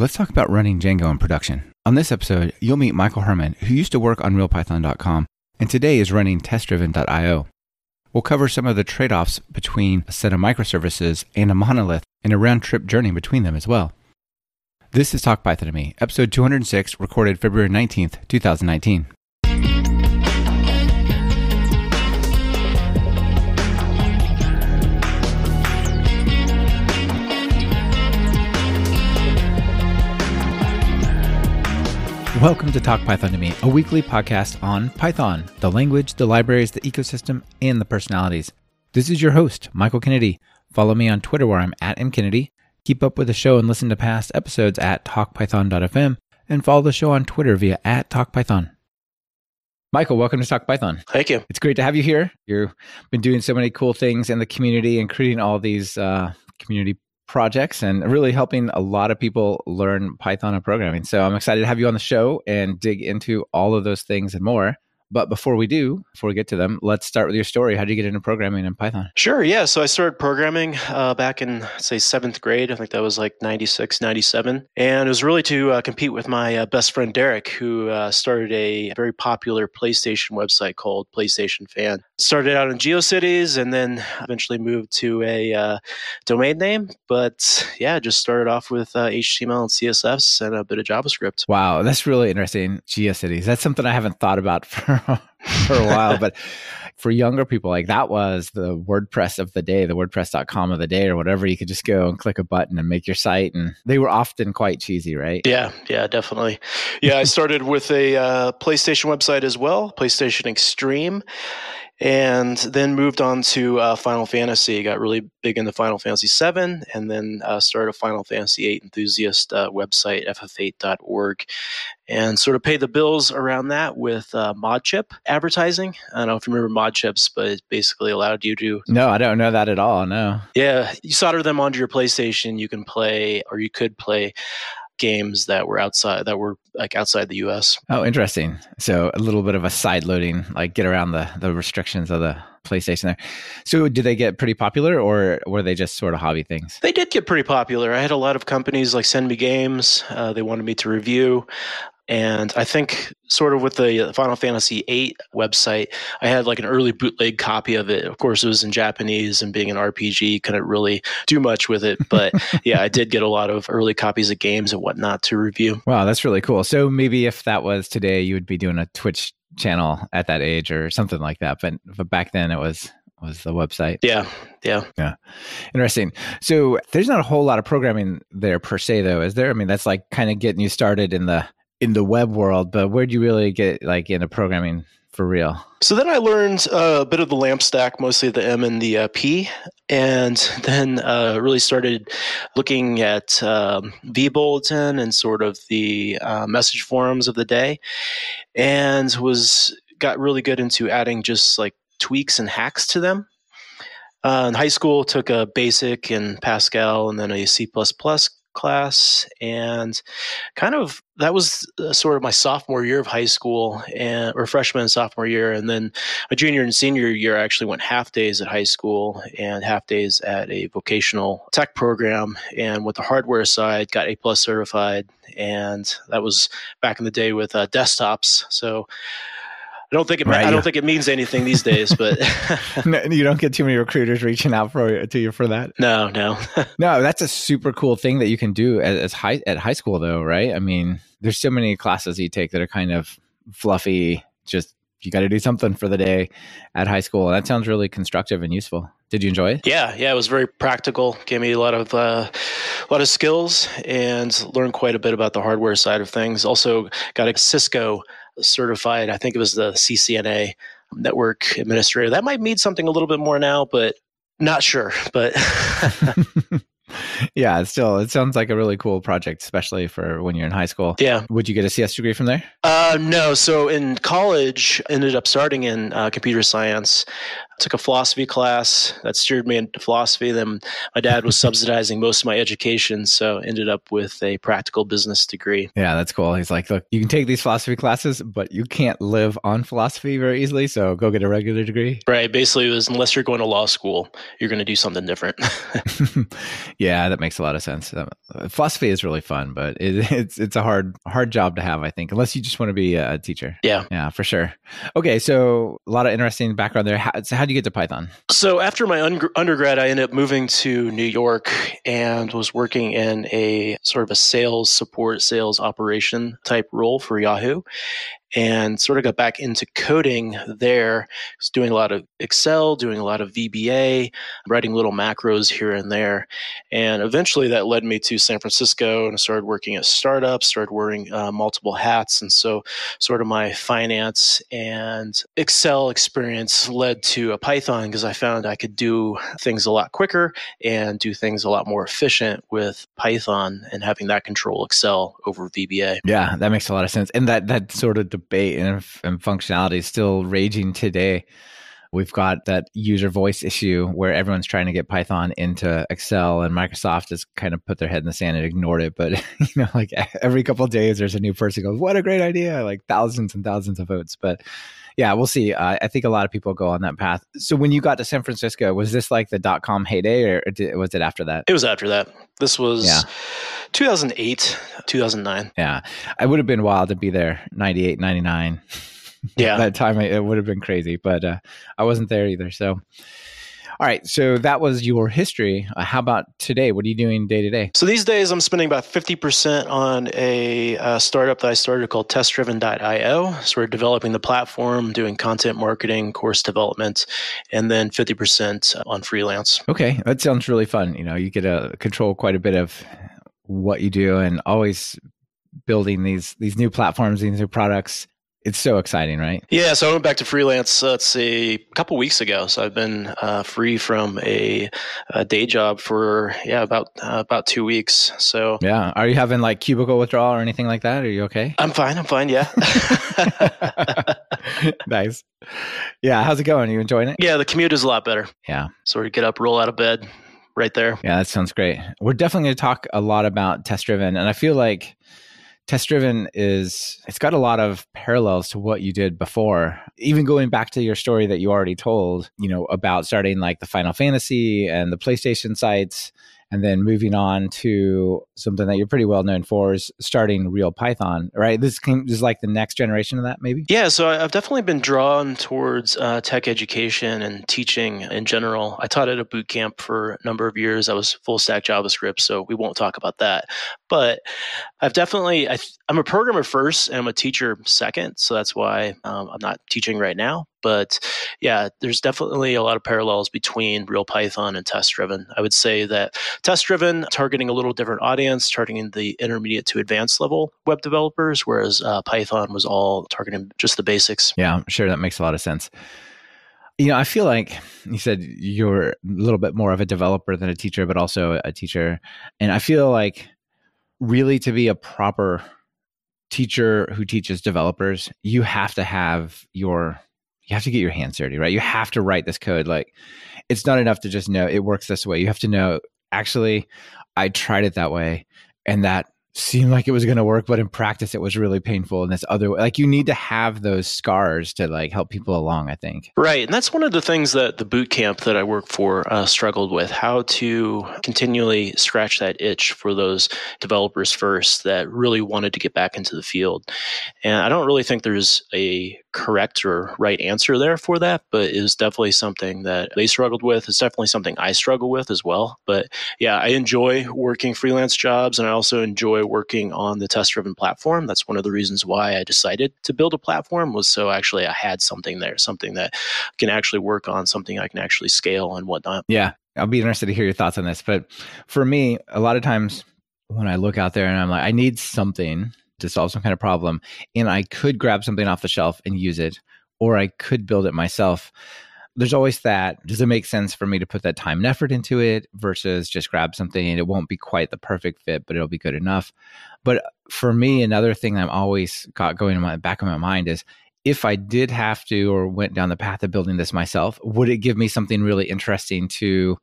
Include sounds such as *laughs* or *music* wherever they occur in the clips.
Let's talk about running Django in production. On this episode, you'll meet Michael Herman, who used to work on realpython.com and today is running testdriven.io. We'll cover some of the trade offs between a set of microservices and a monolith and a round trip journey between them as well. This is Talk Python to Me, episode 206, recorded February 19th, 2019. Welcome to Talk Python to Me, a weekly podcast on Python, the language, the libraries, the ecosystem, and the personalities. This is your host, Michael Kennedy. Follow me on Twitter where I'm at mkennedy. Keep up with the show and listen to past episodes at talkpython.fm and follow the show on Twitter via at talkpython. Michael, welcome to Talk Python. Thank you. It's great to have you here. You've been doing so many cool things in the community including all these uh, community projects and really helping a lot of people learn Python and programming. So I'm excited to have you on the show and dig into all of those things and more. But before we do, before we get to them, let's start with your story. How did you get into programming in Python? Sure. Yeah. So I started programming uh, back in, say, seventh grade. I think that was like 96, 97. And it was really to uh, compete with my uh, best friend Derek, who uh, started a very popular PlayStation website called PlayStation Fan. Started out in GeoCities and then eventually moved to a uh, domain name. But yeah, just started off with HTML uh, and CSS and a bit of JavaScript. Wow. That's really interesting. GeoCities. That's something I haven't thought about *laughs* for *laughs* for a while. but for younger people, like that was the WordPress of the day, the WordPress.com of the day, or whatever. You could just go and click a button and make your site. And they were often quite cheesy, right? Yeah, yeah, definitely. Yeah, I started with a uh, PlayStation website as well, PlayStation Extreme and then moved on to uh, Final Fantasy. Got really big into Final Fantasy VII, and then uh, started a Final Fantasy VIII enthusiast uh, website, ff8.org, and sort of paid the bills around that with uh, ModChip advertising. I don't know if you remember ModChips, but it basically allowed you to. No, I don't know that at all. No. Yeah, you solder them onto your PlayStation. You can play, or you could play games that were outside that were like outside the US. Oh, interesting. So a little bit of a side loading, like get around the the restrictions of the PlayStation there. So did they get pretty popular or were they just sort of hobby things? They did get pretty popular. I had a lot of companies like send me games. Uh, they wanted me to review. And I think, sort of with the Final Fantasy VIII website, I had like an early bootleg copy of it. Of course, it was in Japanese, and being an RPG, couldn't really do much with it. But *laughs* yeah, I did get a lot of early copies of games and whatnot to review. Wow, that's really cool. So maybe if that was today, you would be doing a Twitch channel at that age or something like that. But, but back then, it was was the website. Yeah, yeah, yeah. Interesting. So there's not a whole lot of programming there per se, though, is there? I mean, that's like kind of getting you started in the in the web world, but where'd you really get like into programming for real? So then I learned uh, a bit of the LAMP stack, mostly the M and the uh, P, and *laughs* then uh, really started looking at um, vBulletin and sort of the uh, message forums of the day, and was got really good into adding just like tweaks and hacks to them. Uh, in high school, took a basic in Pascal and then a C class and kind of that was uh, sort of my sophomore year of high school and or freshman and sophomore year and then a junior and senior year i actually went half days at high school and half days at a vocational tech program and with the hardware side got a plus certified and that was back in the day with uh, desktops. So I don't think it. Right, I don't think it means anything these days. But *laughs* no, you don't get too many recruiters reaching out for to you for that. No, no, *laughs* no. That's a super cool thing that you can do as, as high at high school, though, right? I mean, there's so many classes you take that are kind of fluffy. Just you got to do something for the day at high school. And That sounds really constructive and useful. Did you enjoy it? Yeah, yeah, it was very practical. Gave me a lot of uh, a lot of skills and learned quite a bit about the hardware side of things. Also, got a Cisco certified. I think it was the CCNA network administrator. That might mean something a little bit more now, but not sure. But *laughs* yeah, still, it sounds like a really cool project, especially for when you're in high school. Yeah. Would you get a CS degree from there? Uh, no. So in college, ended up starting in uh, computer science. Took a philosophy class that steered me into philosophy. Then my dad was subsidizing most of my education, so ended up with a practical business degree. Yeah, that's cool. He's like, look, you can take these philosophy classes, but you can't live on philosophy very easily. So go get a regular degree. Right. Basically, it was unless you're going to law school, you're going to do something different. *laughs* *laughs* yeah, that makes a lot of sense. Um, philosophy is really fun, but it, *laughs* it's it's a hard hard job to have, I think, unless you just want to be a teacher. Yeah, yeah, for sure. Okay, so a lot of interesting background there. How, so how you get to Python? So after my un- undergrad, I ended up moving to New York and was working in a sort of a sales support, sales operation type role for Yahoo and sort of got back into coding there. Was doing a lot of Excel, doing a lot of VBA, writing little macros here and there. And eventually that led me to San Francisco and I started working at startups, started wearing uh, multiple hats. And so sort of my finance and Excel experience led to a Python because I found I could do things a lot quicker and do things a lot more efficient with Python and having that control Excel over VBA. Yeah, that makes a lot of sense. And that, that sort of debate and, and functionality is still raging today. We've got that user voice issue where everyone's trying to get Python into Excel, and Microsoft has kind of put their head in the sand and ignored it. But *laughs* you know, like *laughs* every couple of days, there's a new person goes, "What a great idea!" Like thousands and thousands of votes. But yeah, we'll see. Uh, I think a lot of people go on that path. So when you got to San Francisco, was this like the dot com heyday, or did, was it after that? It was after that. This was yeah. 2008, 2009. Yeah, I would have been wild to be there 98, 99 yeah. *laughs* that time it would have been crazy but uh, i wasn't there either so. All right so that was your history. Uh, how about today? What are you doing day to day? So these days i'm spending about 50% on a uh, startup that i started called testdriven.io so we're developing the platform doing content marketing course development and then 50% on freelance. Okay that sounds really fun. You know you get to control quite a bit of what you do and always building these these new platforms these new products it's so exciting, right? Yeah. So I went back to freelance. Uh, let's see, a couple weeks ago. So I've been uh, free from a, a, day job for yeah about uh, about two weeks. So yeah, are you having like cubicle withdrawal or anything like that? Are you okay? I'm fine. I'm fine. Yeah. *laughs* *laughs* nice. Yeah. How's it going? Are you enjoying it? Yeah, the commute is a lot better. Yeah. So we get up, roll out of bed, right there. Yeah, that sounds great. We're definitely going to talk a lot about test driven, and I feel like test driven is it's got a lot of parallels to what you did before. Even going back to your story that you already told you know about starting like the final fantasy and the playstation sites and then moving on to something that you're pretty well known for is starting real python right? This, came, this is like the next generation of that maybe? Yeah so i've definitely been drawn towards uh, tech education and teaching in general. I taught at a boot camp for a number of years. I was full stack javascript so we won't talk about that. But i've definitely I am a programmer first and i'm a teacher second so that's why um, i'm not teaching right now but yeah, there's definitely a lot of parallels between real Python and test driven. I would say that test driven targeting a little different audience, targeting the intermediate to advanced level web developers, whereas uh, Python was all targeting just the basics. Yeah, I'm sure, that makes a lot of sense. You know, I feel like you said you're a little bit more of a developer than a teacher, but also a teacher. And I feel like really to be a proper teacher who teaches developers, you have to have your you have to get your hands dirty, right? You have to write this code. Like it's not enough to just know it works this way. You have to know actually I tried it that way and that seemed like it was going to work but in practice it was really painful and this other like you need to have those scars to like help people along i think right and that's one of the things that the boot camp that i work for uh, struggled with how to continually scratch that itch for those developers first that really wanted to get back into the field and i don't really think there's a correct or right answer there for that, but it is definitely something that they struggled with. It's definitely something I struggle with as well. But yeah, I enjoy working freelance jobs and I also enjoy working on the test driven platform. That's one of the reasons why I decided to build a platform was so actually I had something there, something that can actually work on, something I can actually scale and whatnot. Yeah. I'll be interested to hear your thoughts on this. But for me, a lot of times when I look out there and I'm like, I need something to solve some kind of problem and I could grab something off the shelf and use it, or I could build it myself. There's always that. Does it make sense for me to put that time and effort into it versus just grab something and it won't be quite the perfect fit, but it'll be good enough? But for me, another thing I'm always got going in my back of my mind is if I did have to or went down the path of building this myself, would it give me something really interesting to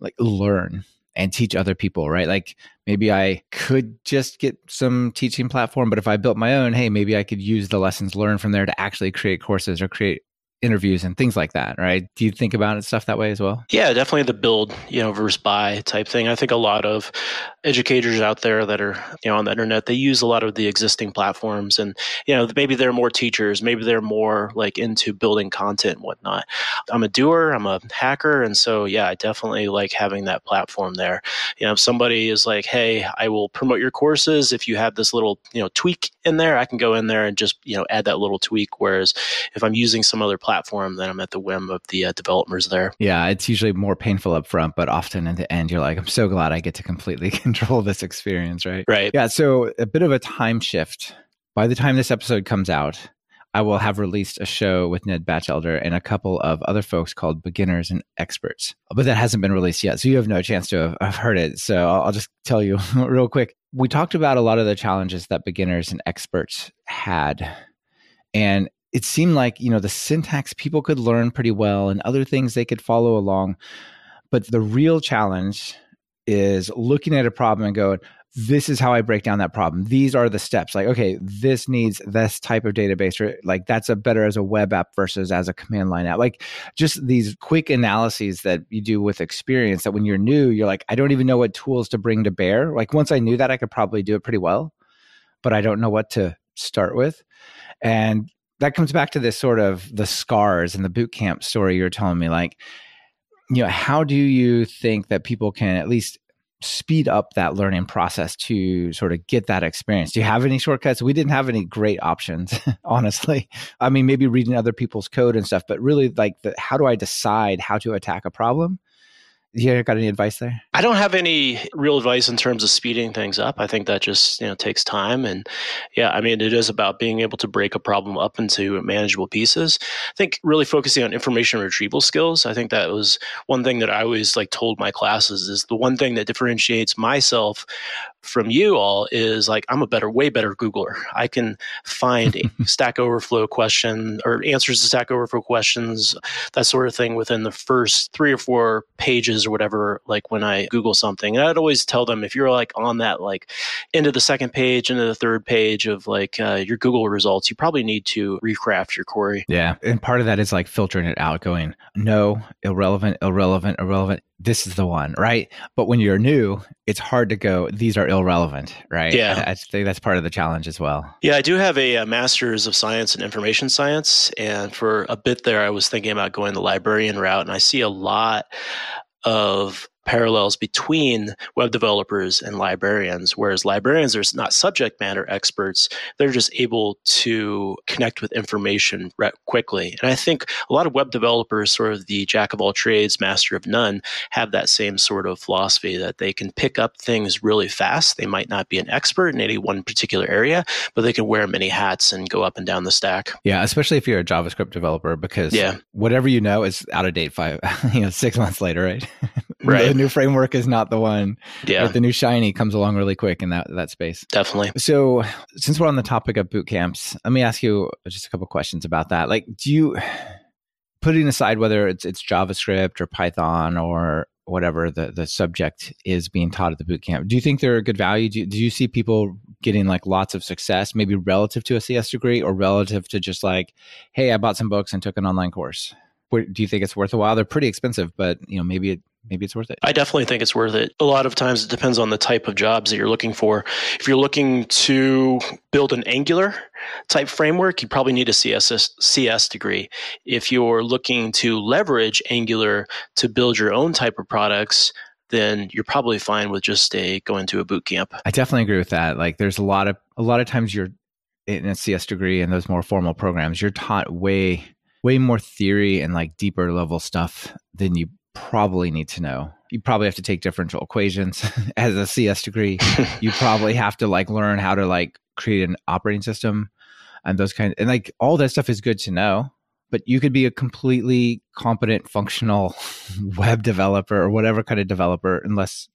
like learn and teach other people, right? Like maybe I could just get some teaching platform, but if I built my own, hey, maybe I could use the lessons learned from there to actually create courses or create interviews and things like that, right? Do you think about it stuff that way as well? Yeah, definitely the build, you know, versus buy type thing. I think a lot of educators out there that are, you know, on the internet, they use a lot of the existing platforms and, you know, maybe they're more teachers, maybe they're more like into building content and whatnot. I'm a doer, I'm a hacker. And so, yeah, I definitely like having that platform there. You know, if somebody is like, hey, I will promote your courses if you have this little, you know, tweak in there, I can go in there and just, you know, add that little tweak. Whereas if I'm using some other platform, then I'm at the whim of the uh, developers there. Yeah, it's usually more painful up front, but often in the end, you're like, I'm so glad I get to completely *laughs* control this experience, right? Right. Yeah. So a bit of a time shift. By the time this episode comes out, I will have released a show with Ned Batchelder and a couple of other folks called Beginners and Experts, but that hasn't been released yet. So you have no chance to have, heard it. So I'll, I'll just tell you *laughs* real quick. We talked about a lot of the challenges that beginners and experts had. And it seemed like you know the syntax people could learn pretty well and other things they could follow along but the real challenge is looking at a problem and going this is how i break down that problem. These are the steps. Like okay this needs this type of database or like that's a better as a web app versus as a command line app. Like just these quick analyses that you do with experience that when you're new you're like i don't even know what tools to bring to bear. Like once i knew that i could probably do it pretty well but i don't know what to start with. And that comes back to this sort of the scars and the boot camp story you're telling me like you know how do you think that people can at least speed up that learning process to sort of get that experience? Do you have any shortcuts? We didn't have any great options *laughs* honestly. I mean maybe reading other people's code and stuff but really like the, how do i decide how to attack a problem you got any advice there? I don't have any real advice in terms of speeding things up. I think that just you know takes time, and yeah, I mean it is about being able to break a problem up into manageable pieces. I think really focusing on information retrieval skills. I think that was one thing that I always like told my classes is the one thing that differentiates myself from you all is like I'm a better, way better Googler. I can find a *laughs* Stack Overflow question or answers to Stack Overflow questions, that sort of thing within the first three or four pages or whatever. Like when I Google something, and I'd always tell them if you're like on that like into the second page, into the third page of like uh, your Google results, you probably need to recraft your query. Yeah, and part of that is like filtering it out, going no, irrelevant, irrelevant, irrelevant this is the one, right? But when you're new, it's hard to go, these are irrelevant, right? Yeah. I, I think that's part of the challenge as well. Yeah, I do have a, a, master's of science and information science. And for a bit there, I was thinking about going the librarian route. And I see a lot of parallels between web developers and librarians, whereas librarians are not subject matter experts. They're just able to connect with information quickly. And I think a lot of web developers, sort of the jack of all trades, master of none, have that same sort of philosophy that they can pick up things really fast. They might not be an expert in any one particular area, but they can wear many hats and go up and down the stack. Yeah, especially if you're a JavaScript developer, because yeah. whatever you know is out of date five, *laughs* you know, six months later, right? *laughs* Right. the new framework is not the one. Yeah. But the new shiny comes along really quick in that that space. Definitely. So since we're on the topic of boot camps, let me ask you just a couple questions about that. Like, do you putting aside whether it's it's JavaScript or Python or whatever the, the subject is being taught at the boot camp. Do you think they're a good value? Do you, do you see people getting like lots of success, maybe relative to a CS degree or relative to just like, hey, I bought some books and took an online course? do you think it's worth a while? They're pretty expensive, but you know maybe it maybe it's worth it. I definitely think it's worth it. A lot of times it depends on the type of jobs that you're looking for. If you're looking to build an Angular type framework, you probably need a CSS, CS degree. If you're looking to leverage Angular to build your own type of products, then you're probably fine with just a going to a boot camp. I definitely agree with that. Like there's a lot of a lot of times you're in a CS degree and those more formal programs, you're taught way way more theory and like deeper level stuff than you probably need to know. You probably have to take differential equations *laughs* as a CS degree. *laughs* you probably have to like learn how to like create an operating system and those kind of, and like all that stuff is good to know, but you could be a completely competent functional *laughs* web developer or whatever kind of developer unless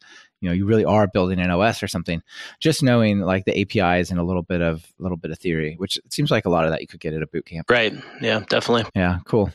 you know you really are building an os or something just knowing like the apis and a little bit of a little bit of theory which it seems like a lot of that you could get at a boot camp. Right. Yeah definitely. Yeah cool.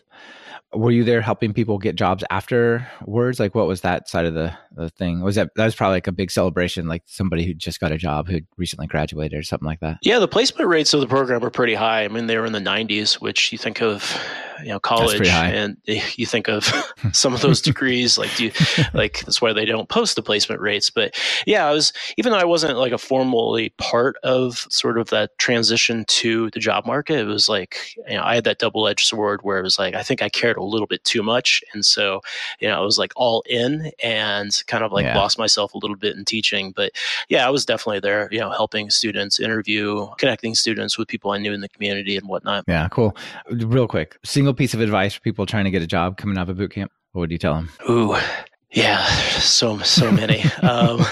Were you there helping people get jobs afterwards? Like what was that side of the, the thing? Was that that was probably like a big celebration like somebody who just got a job who recently graduated or something like that? Yeah the placement rates of the program were pretty high. I mean they were in the 90s which you think of you know college and *laughs* you think of *laughs* some of those degrees like do you, *laughs* like that's why they don't post the placement rates. But yeah i was even though i wasn't like a formally part of sort of that transition to the job market it was like you know i had that double-edged sword where it was like i think i cared a little bit too much. And so you know i was like all in and kind of like yeah. lost myself a little bit in teaching. But yeah i was definitely there you know helping students interview connecting students with people i knew in the community and whatnot. Yeah cool. Real quick single single piece of advice for people trying to get a job coming out of boot camp? What would you tell them? Ooh, yeah, so so many. um,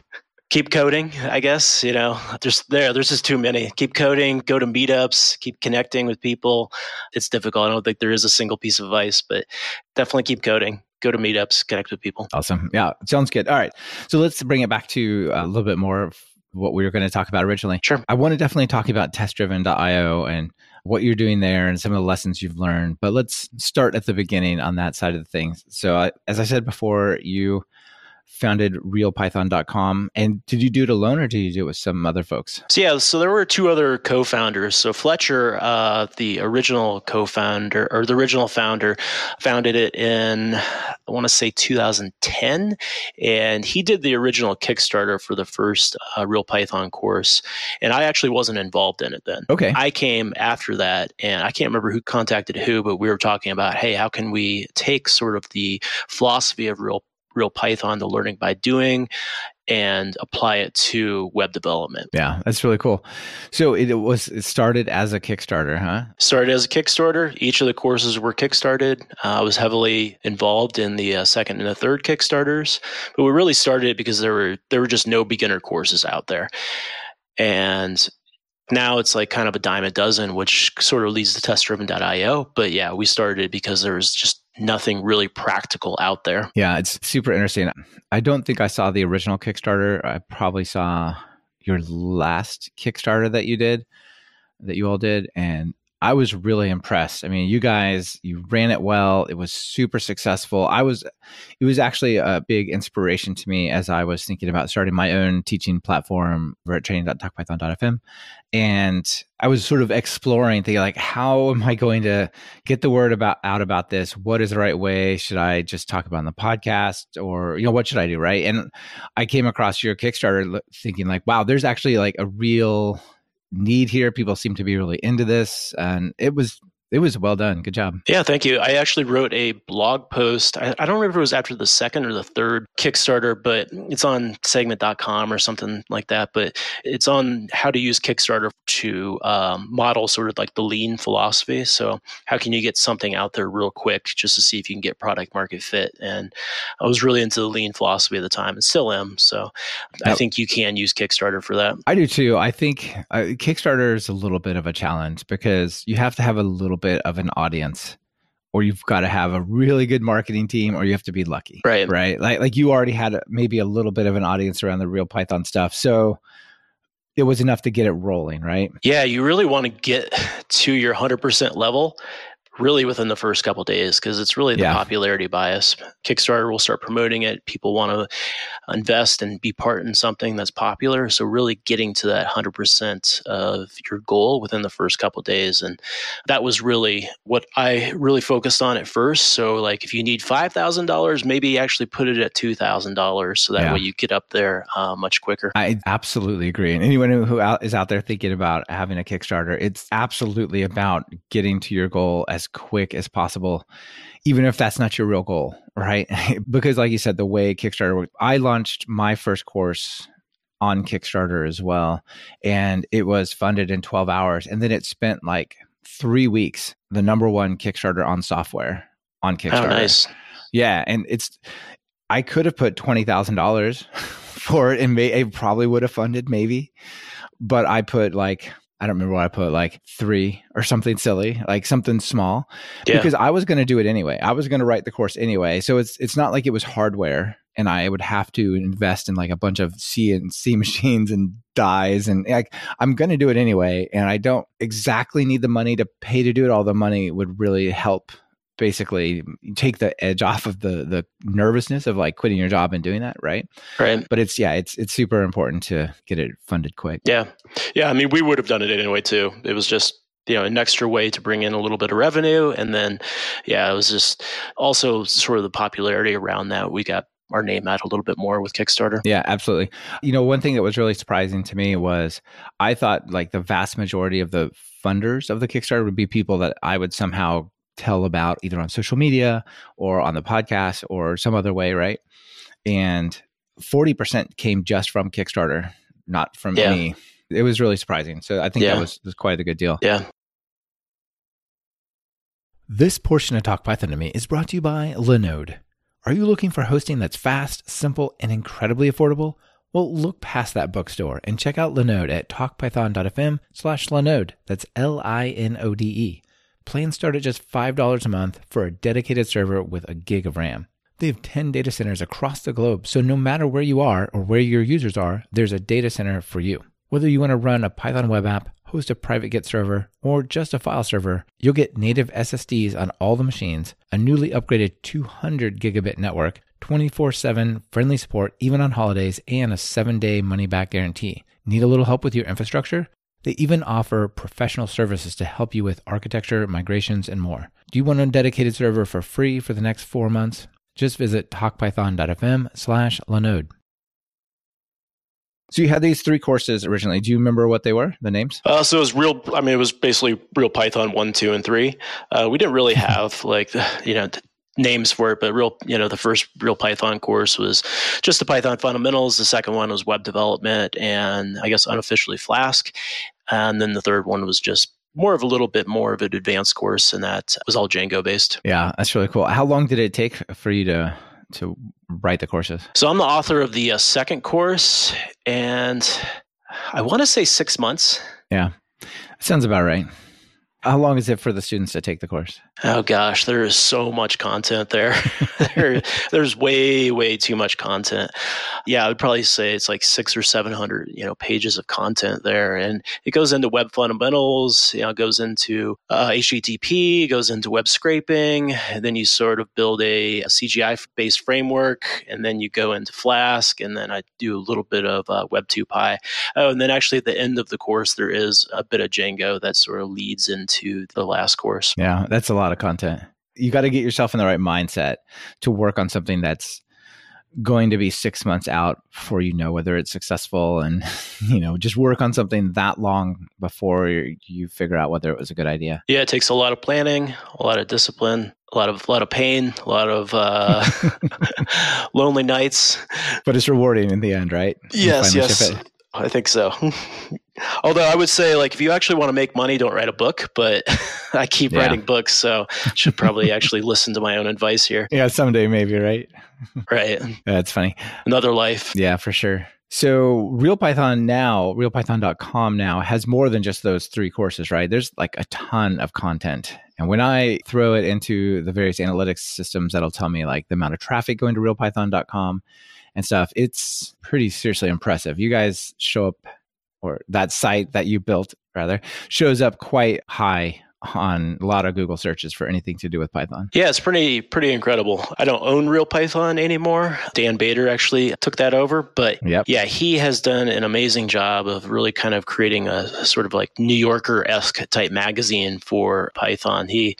*laughs* keep coding, I guess. You know, there's there, there's just too many. Keep coding, go to meetups, keep connecting with people. It's difficult. I don't think there is a single piece of advice, but definitely keep coding. Go to meetups, connect with people. Awesome. Yeah, sounds good. All right. So let's bring it back to a little bit more of what we were going to talk about originally. Sure. I want to definitely talk about testdriven.io and what you're doing there and some of the lessons you've learned. But let's start at the beginning on that side of the things. So, uh, as I said before, you founded realpython.com and did you do it alone or did you do it with some other folks? So yeah so there were two other co-founders. So fletcher uh, the original co-founder or the original founder founded it in i want to say 2010 and he did the original kickstarter for the first uh, real python course. And i actually wasn't involved in it then. Okay. I came after that and i can't remember who contacted who but we were talking about hey how can we take sort of the philosophy of real real Python, the learning by doing, and apply it to web development. Yeah, that's really cool. So it, was it started as a Kickstarter, huh? Started as a Kickstarter. Each of the courses were kickstarted. Uh, I was heavily involved in the uh, second and the third Kickstarters, but we really started it because there were there were just no beginner courses out there, and now it's like kind of a dime a dozen, which sort of leads to testdriven.io. But yeah, we started it because there was just nothing really practical out there. Yeah, it's super interesting. I don't think I saw the original Kickstarter. I probably saw your last Kickstarter that you did, that you all did. And I was really impressed. I mean, you guys, you ran it well. It was super successful. I was, it was actually a big inspiration to me as I was thinking about starting my own teaching platform over at training.talkpython.fm. And I was sort of exploring, thinking like, how am I going to get the word about out about this? What is the right way? Should I just talk about on the podcast or, you know, what should I do? Right. And I came across your Kickstarter thinking like, wow, there's actually like a real need here. People seem to be really into this, and it was it was well done. Good job. Yeah, thank you. I actually wrote a blog post. I, I, don't remember if it was after the second or the third Kickstarter, but it's on segment.com or something like that. But it's on how to use Kickstarter to um, model sort of like the lean philosophy. So, how can you get something out there real quick just to see if you can get product market fit? And I was really into the lean philosophy at the time and still am. So, I think you can use Kickstarter for that. I do too. I think uh, Kickstarter is a little bit of a challenge because you have to have a little bit of an audience or you've got to have a really good marketing team or you have to be lucky right. right? Like like you already had maybe a little bit of an audience around the real python stuff. So it was enough to get it rolling right? Yeah you really want to get to your 100% level really within the first couple days because it's really the yeah. popularity bias. Kickstarter will start promoting it. People want to invest and be part in something that's popular. So really getting to that 100% of your goal within the first couple days. And that was really what I really focused on at first. So like if you need $5,000, maybe actually put it at $2,000 so that yeah. way you get up there uh, much quicker. I absolutely agree. And anyone who is out there thinking about having a Kickstarter, it's absolutely about getting to your goal as as quick as possible, even if that's not your real goal, right? *laughs* because, like you said, the way Kickstarter works, I launched my first course on Kickstarter as well, and it was funded in 12 hours. And then it spent like three weeks, the number one Kickstarter on software on oh, Kickstarter. Oh, nice. Yeah. And it's, I could have put $20,000 *laughs* for it and may, it probably would have funded maybe, but I put like I don't remember what I put, like three or something silly, like something small, Yeah. because I was going to do it anyway. I was going to write the course anyway. So it's it's not like it was hardware, and I would have to invest in like a bunch of CNC machines and dies, and like I'm going to do it anyway. And I don't exactly need the money to pay to do it. All the money would really help. Basically, take the edge off of the the nervousness of like quitting your job and doing that, right? Right. But it's yeah, it's it's super important to get it funded quick. Yeah. Yeah. I mean, we would have done it anyway, too. It was just, you know, an extra way to bring in a little bit of revenue. And then, yeah, it was just also sort of the popularity around that. We got our name out a little bit more with Kickstarter. Yeah, absolutely. You know, one thing that was really surprising to me was I thought like the vast majority of the funders of the Kickstarter would be people that I would somehow tell about either on social media or on the podcast or some other way, right? And 40% came just from Kickstarter, not from Yeah. any. It was really surprising. So I think Yeah. that was, was quite a good deal. Yeah. This portion of Talk Python to Me is brought to you by Linode. Are you looking for hosting that's fast, simple, and incredibly affordable? Well, look past that bookstore and check out Linode at talkpython.fm slash Linode. That's L-I-N-O-D-E. Plans start at just $5 a month for a dedicated server with a gig of RAM. They have 10 data centers across the globe, so no matter where you are or where your users are, there's a data center for you. Whether you want to run a Python web app, host a private Git server, or just a file server, you'll get native SSDs on all the machines, a newly upgraded 200 gigabit network, 24 7 friendly support even on holidays, and a 7 day money back guarantee. Need a little help with your infrastructure? They even offer professional services to help you with architecture, migrations, and more. Do you want a dedicated server for free for the next four months? Just visit talkpython.fm slash Linode. So you had these three courses originally. Do you remember what they were, the names? Uh, so it was real. I mean, it was basically real Python one, two, and three. Uh, we didn't really *laughs* have like you know names for it, but real you know the first real Python course was just the Python fundamentals. The second one was web development, and I guess unofficially Flask, and then the third one was just more of a little bit more of an advanced course, and that was all Django based. Yeah, that's really cool. How long did it take for you to to write the courses? So I'm the author of the uh, second course, and I want to say six months. Yeah. Sounds about right. How long is it for the students to take the course? Oh gosh, there is so much content there. *laughs* there. There's way, way too much content. Yeah, I would probably say it's like six or seven hundred, you know, pages of content there, and it goes into web fundamentals. You know, it goes into uh, HTTP, it goes into web scraping, and then you sort of build a, a CGI-based framework, and then you go into Flask, and then I do a little bit of uh, Web2Py. Oh, and then actually at the end of the course, there is a bit of Django that sort of leads into the last course. Yeah, that's a lot of content. You got to get yourself in the right mindset to work on something that's going to be six months out before you know whether it's successful and *laughs* you know just work on something that long before you figure out whether it was a good idea Yeah, it takes a lot of planning, a lot of discipline, a lot of a lot of pain, a lot of uh, *laughs* *laughs* lonely nights. but it's rewarding in the end right You Yes, yes. I think so. *laughs* Although I would say, like, if you actually want to make money, don't write a book. But *laughs* I keep Yeah. writing books, so should probably actually *laughs* listen to my own advice here. yeah someday maybe right Right, that's funny another life. Yeah, for sure. So Real RealPython now, realpython.com now has more than just those three courses, right? There's like a ton of content. And when I throw it into the various analytics systems that'll tell me like the amount of traffic going to realpython.com and stuff, it's pretty seriously impressive. You guys show up or that site that you built rather shows up quite high on a lot of Google searches for anything to do with Python. Yeah, it's pretty pretty incredible. I don't own Real Python anymore. Dan Bader actually took that over, but Yep. yeah, he has done an amazing job of really kind of creating a sort of like New Yorker esque type magazine for Python. He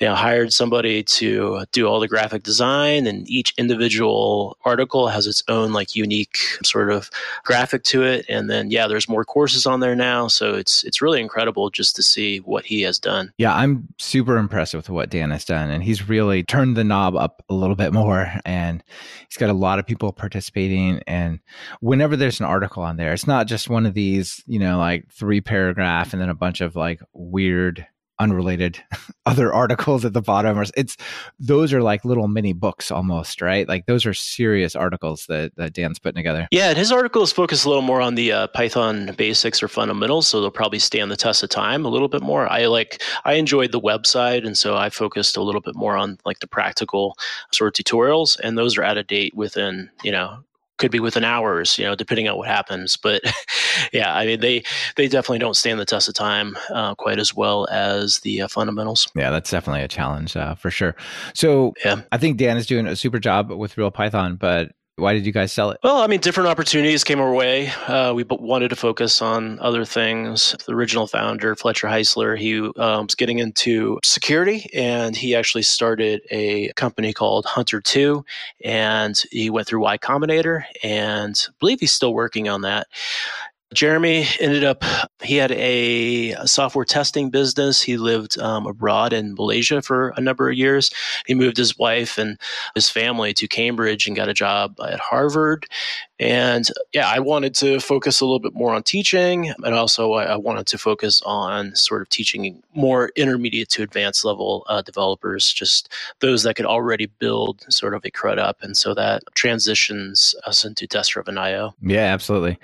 you know, hired somebody to do all the graphic design, and each individual article has its own like unique sort of graphic to it. And then yeah, there's more courses on there now, so it's it's really incredible just to see what he has done. Yeah, I'm super impressed with what Dan has done. And he's really turned the knob up a little bit more. And he's got a lot of people participating. And whenever there's an article on there, it's not just one of these, you know, like three paragraph and then a bunch of like weird unrelated *laughs* other articles at the bottom. Or it's those are like little mini books almost right? Like those are serious articles that, that dan's putting together. Yeah and his articles focus a little more on the uh, python basics or fundamentals so they'll probably stand the test of time a little bit more. I like i enjoyed the website and so i focused a little bit more on like the practical sort of tutorials and those are out of date within you know could be within hours, you know, depending on what happens. But *laughs* yeah, I mean, they they definitely don't stand the test of time uh, quite as well as the uh, fundamentals. Yeah, that's definitely a challenge uh, for sure. So yeah. I think Dan is doing a super job with Real Python, but why did you guys sell it? Well, I mean, different opportunities came our way. Uh, we wanted to focus on other things. The original founder, Fletcher Heisler, he um, was getting into security and he actually started a company called Hunter 2 and he went through Y Combinator and I believe he's still working on that. Jeremy ended up, he had a, software testing business. He lived um, abroad in Malaysia for a number of years. He moved his wife and his family to Cambridge and got a job at Harvard. And yeah, I wanted to focus a little bit more on teaching, and also I, I wanted to focus on sort of teaching more intermediate to advanced level uh, developers, just those that could already build sort of a CRUD up. And so that transitions us into test driven IO. Yeah, absolutely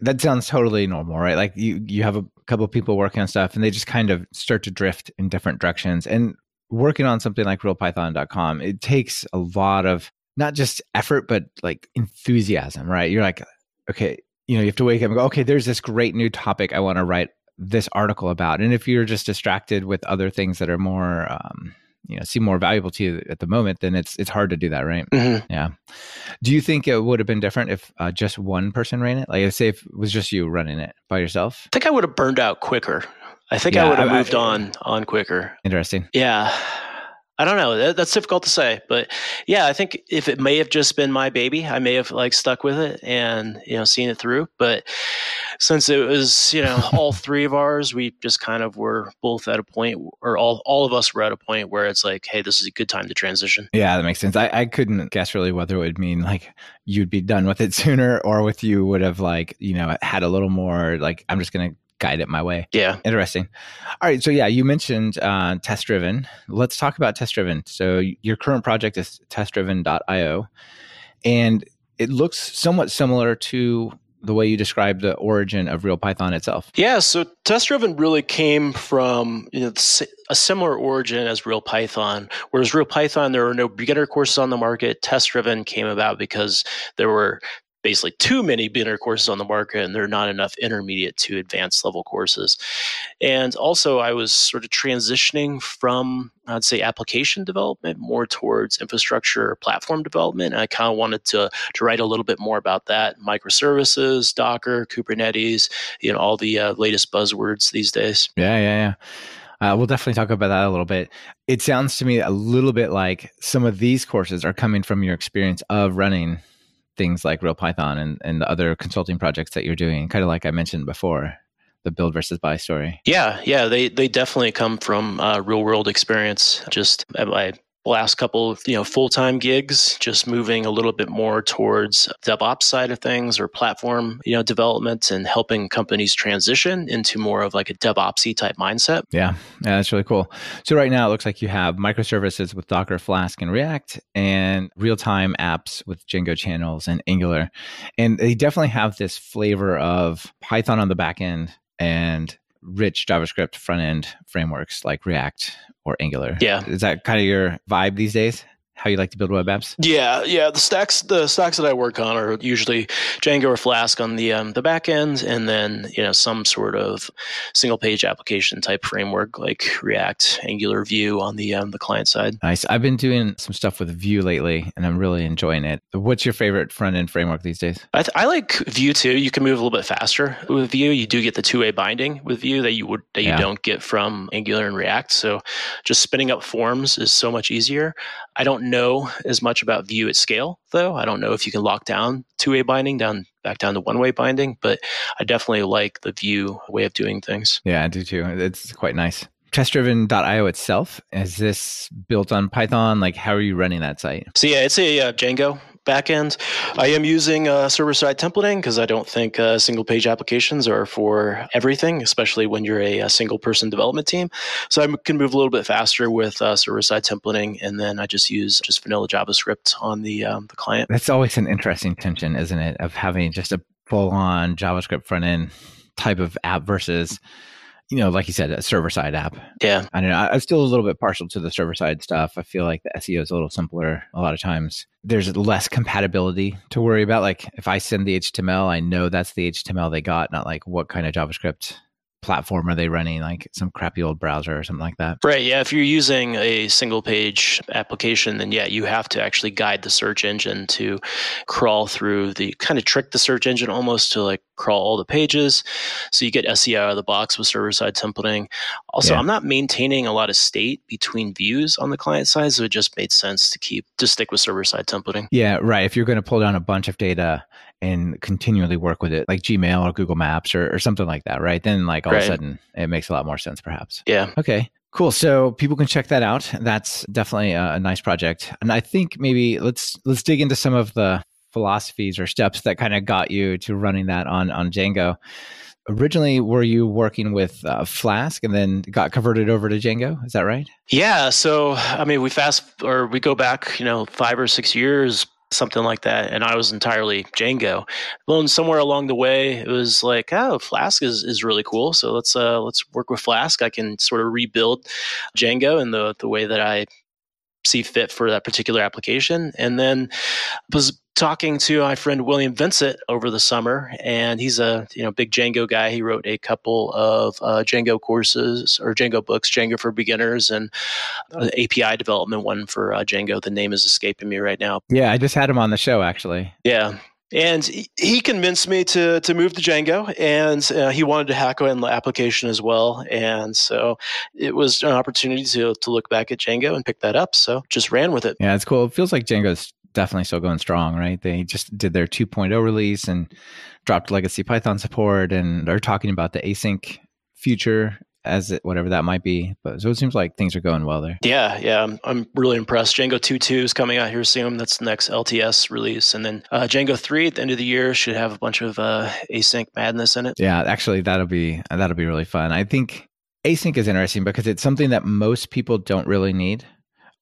that sounds totally normal, right? Like you you have a couple of people working on stuff and they just kind of start to drift in different directions. And working on something like realpython.com, it takes a lot of not just effort but like enthusiasm, right? You're like, okay, you know, you have to wake up and go, okay, there's this great new topic I want to write this article about. And if you're just distracted with other things that are more um, you know seem more valuable to you at the moment, then it's it's hard to do that, right? Mm-hmm. Yeah. Do you think it would have been different if uh, just one person ran it? Like, say if it was just you running it by yourself? I think I would have burned out quicker. I think yeah, I would have moved I, on on quicker. Interesting. Yeah. I don't know. That, that's difficult to say, but yeah, I think if it may have just been my baby, I may have like stuck with it and you know seen it through. But since it was you know *laughs* all three of ours, we just kind of were both at a point, or all all of us were at a point where it's like, hey, this is a good time to transition. Yeah, that makes sense. I, I couldn't guess really whether it would mean like you'd be done with it *laughs* sooner, or with you would have like you know had a little more like I'm just gonna guide it my way. Yeah. Interesting. All right. So, yeah, you mentioned uh, test driven. Let's talk about test driven. So, your current project is testdriven.io, and it looks somewhat similar to the way you described the origin of real python itself yeah so test driven really came from you know, a similar origin as real python whereas real python there were no beginner courses on the market test driven came about because there were basically too many beginner courses on the market and there are not enough intermediate to advanced level courses. And also, I was sort of transitioning from, I'd say, application development more towards infrastructure platform development. And I kind of wanted to, to write a little bit more about that microservices, Docker, Kubernetes, you know, all the uh, latest buzzwords these days. Yeah, yeah, yeah. Uh, we'll definitely talk about that a little bit. It sounds to me a little bit like some of these courses are coming from your experience of running things like Real Python and, and the other consulting projects that you're doing, kind of like I mentioned before, the build versus buy story. Yeah, yeah, they they definitely come from uh, real world experience. Just I last couple of you know full-time gigs just moving a little bit more towards devops side of things or platform you know development and helping companies transition into more of like a devopsy type mindset. Yeah. Yeah that's really cool. So right now it looks like you have microservices with docker flask and react and real-time apps with django channels and angular. And they definitely have this flavor of python on the back end and rich JavaScript front end frameworks like React or Angular. Yeah. Is that kind of your vibe these days? How you like to build web apps? Yeah, yeah. The stacks, the stacks that I work on are usually Django or Flask on the um, the back end, and then you know some sort of single page application type framework like React, Angular, Vue on the um, the client side. Nice. I've been doing some stuff with Vue lately, and I'm really enjoying it. What's your favorite front end framework these days? I, th- I like Vue too. You can move a little bit faster with Vue. You do get the two way binding with Vue that you would that you yeah. don't get from Angular and React. So just spinning up forms is so much easier. I don't know as much about Vue at scale, though. I don't know if you can lock down two way binding down back down to one way binding, but I definitely like the Vue way of doing things. Yeah, I do too. It's quite nice. TestDriven.io itself is this built on Python? Like, how are you running that site? So yeah, it's a uh, Django backend. I am using uh, server side templating because I don't think uh, single page applications are for everything, especially when you're a, a, single person development team. So I can move a little bit faster with uh, server side templating, and then I just use just vanilla JavaScript on the um, the client. That's always an interesting tension, isn't it, of having just a full on JavaScript front end type of app versus you know, like you said, a server side app. Yeah. I don't know. I'm still a little bit partial to the server side stuff. I feel like the SEO is a little simpler a lot of times. There's less compatibility to worry about. Like if I send the HTML, I know that's the HTML they got, not like what kind of JavaScript platform are they running like some crappy old browser or something like that right yeah if you're using a single page application then yeah you have to actually guide the search engine to crawl through the kind of trick the search engine almost to like crawl all the pages so you get seo out of the box with server side templating also yeah. i'm not maintaining a lot of state between views on the client side so it just made sense to keep to stick with server side templating yeah right if you're going to pull down a bunch of data and continually work with it, like Gmail or Google Maps or, or something like that, right? Then, like all right. of a sudden, it makes a lot more sense, perhaps. Yeah. Okay. Cool. So people can check that out. That's definitely a, a nice project, and I think maybe let's let's dig into some of the philosophies or steps that kind of got you to running that on on Django. Originally, were you working with uh, Flask and then got converted over to Django? Is that right? Yeah. So, I mean, we fast or we go back, you know, five or six years something like that. And I was entirely Django. Well, somewhere along the way, it was like, oh, Flask is, is really cool. So let's uh, let's work with Flask. I can sort of rebuild Django in the the way that I see fit for that particular application. And then was talking to my friend William Vincent over the summer, and he's a you know big Django guy. He wrote a couple of uh, Django courses or Django books, Django for beginners, and uh, API development one for uh, Django. The name is escaping me right now. Yeah, I just had him on the show actually. Yeah, and he convinced me to to move to Django, and uh, he wanted to hack on the application as well. And so it was an opportunity to to look back at Django and pick that up. So just ran with it. Yeah, it's cool. It feels like Django's definitely still going strong, right? They just did their 2.0 release and dropped legacy Python support, and are talking about the async future as it, whatever that might be. But so it seems like things are going well there. Yeah, yeah, I'm, I'm really impressed. Django 2.2 is coming out here soon. That's the next LTS release, and then uh, Django 3 at the end of the year should have a bunch of uh, async madness in it. Yeah, actually, that'll be that'll be really fun. I think async is interesting because it's something that most people don't really need,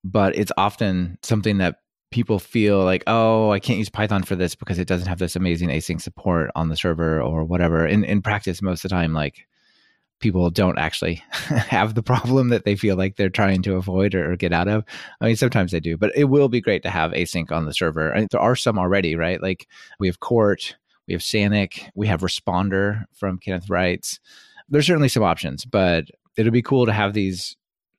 but it's often something that people feel like, oh, I can't use Python for this because it doesn't have this amazing async support on the server or whatever. In in practice, most of the time, like people don't actually *laughs* have the problem that they feel like they're trying to avoid or, get out of. I mean, sometimes they do, but it will be great to have async on the server. There are some already, right? Like we have Quart, we have Sanic, we have Responder from Kenneth Reitz. There's certainly some options, but it'll be cool to have these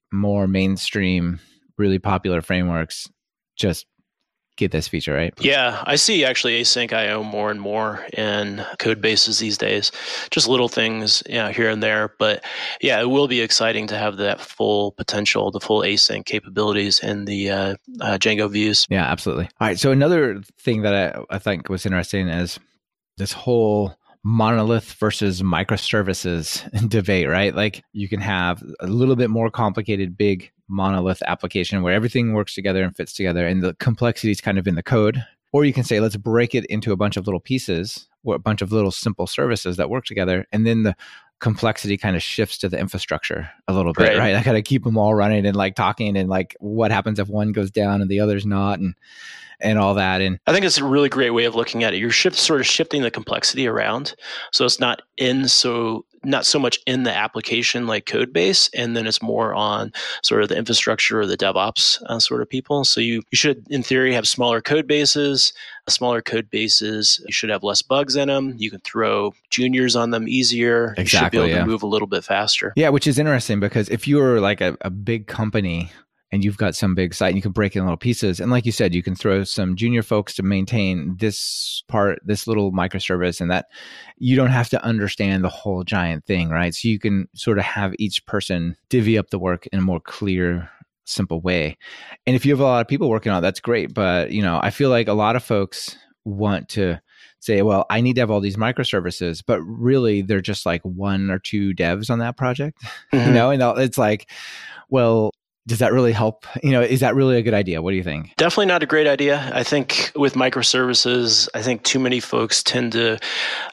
more mainstream, really popular frameworks just get this feature, right? Yeah, I see actually asyncio more and more in code bases these days. Just little things, you know, here and there. But yeah, it will be exciting to have that full potential, the full async capabilities in the uh, uh, Django views. Yeah, absolutely. All right. So another thing that I, I think was interesting is this whole monolith versus microservices *laughs* debate, right? Like you can have a little bit more complicated, big monolith application where everything works together and fits together and the complexity is kind of in the code. Or you can say, let's break it into a bunch of little pieces a bunch of little simple services that work together. And then the complexity kind of shifts to the infrastructure a little bit, right? right? I got to keep them all running and like talking and like what happens if one goes down and the other's not. And and all that. And I think it's a really great way of looking at it. You're shift, sort of shifting the complexity around, so it's not in so not so much in the application like code base, and then it's more on sort of the infrastructure or the DevOps uh, sort of people. So you you should, in theory, have smaller code bases. Smaller code bases, you should have less bugs in them. You can throw juniors on them easier. Exactly, you should be able yeah. to move a little bit faster. Yeah, which is interesting because if you're like a, a big company and you've got some big site and you can break it in little pieces. And like you said, you can throw some junior folks to maintain this part, this little microservice, and that you don't have to understand the whole giant thing, right? So you can sort of have each person divvy up the work in a more clear, simple way. And if you have a lot of people working on it, that's great. But, you know, I feel like a lot of folks want to say, well, I need to have all these microservices, but really they're just like one or two devs on that project, *laughs* mm-hmm. you know, and it's like, well, does that really help? You know, is that really a good idea? What do you think? Definitely not a great idea. I think with microservices, I think too many folks tend to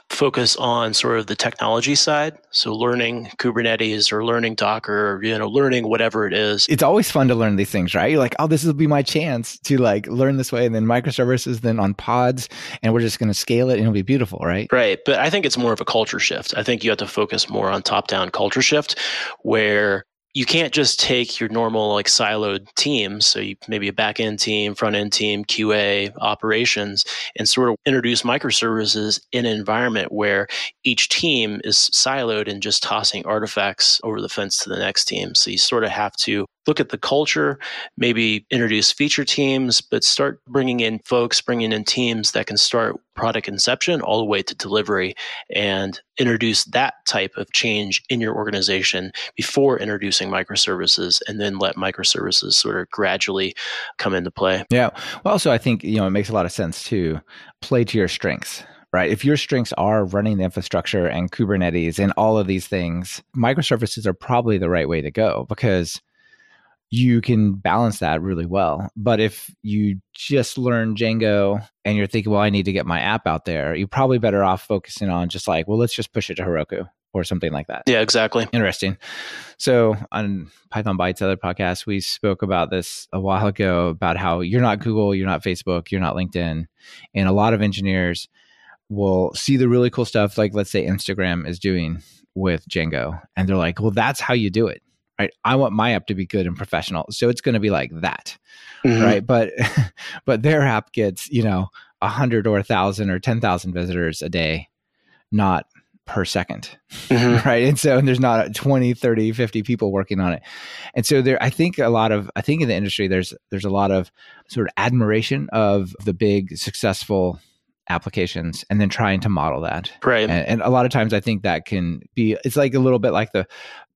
focus on sort of the technology side. So learning Kubernetes or learning Docker, or, you know, learning whatever it is. It's always fun to learn these things, right? You're like, oh, this will be my chance to like learn this way and then microservices, then on pods, and we're just going to scale it and it'll be beautiful, right? Right. But I think it's more of a culture shift. I think you have to focus more on top down culture shift where you can't just take your normal like siloed teams so you maybe a back end team front end team qa operations and sort of introduce microservices in an environment where each team is siloed and just tossing artifacts over the fence to the next team. So you sort of have to look at the culture, maybe introduce feature teams, but start bringing in folks, bringing in teams that can start product inception all the way to delivery and introduce that type of change in your organization before introducing microservices and then let microservices sort of gradually come into play. Yeah. Well, also, I think, you know, it makes a lot of sense to play to your strengths right? If your strengths are running the infrastructure and Kubernetes and all of these things, microservices are probably the right way to go because you can balance that really well. But if you just learn Django and you're thinking, well, I need to get my app out there, you're probably better off focusing on just like, well, let's just push it to Heroku or something like that. Yeah, exactly. Interesting. So on Python Bytes, other podcast, we spoke about this a while ago about how you're not Google, you're not Facebook, you're not LinkedIn. And a lot of engineers will see the really cool stuff, like let's say Instagram is doing with Django. And they're like, well, that's how you do it right? I want my app to be good and professional. So it's going to be like that. Mm-hmm. Right. But, *laughs* but their app gets, you know, a hundred or a thousand or 10,000 visitors a day, not per 2nd mm-hmm. *laughs* right and so and there's not 20 30 50 people working on it and so there i think a lot of i think in the industry there's there's a lot of sort of admiration of the big successful applications and then trying to model that right and, and, a lot of times i think that can be it's like a little bit like the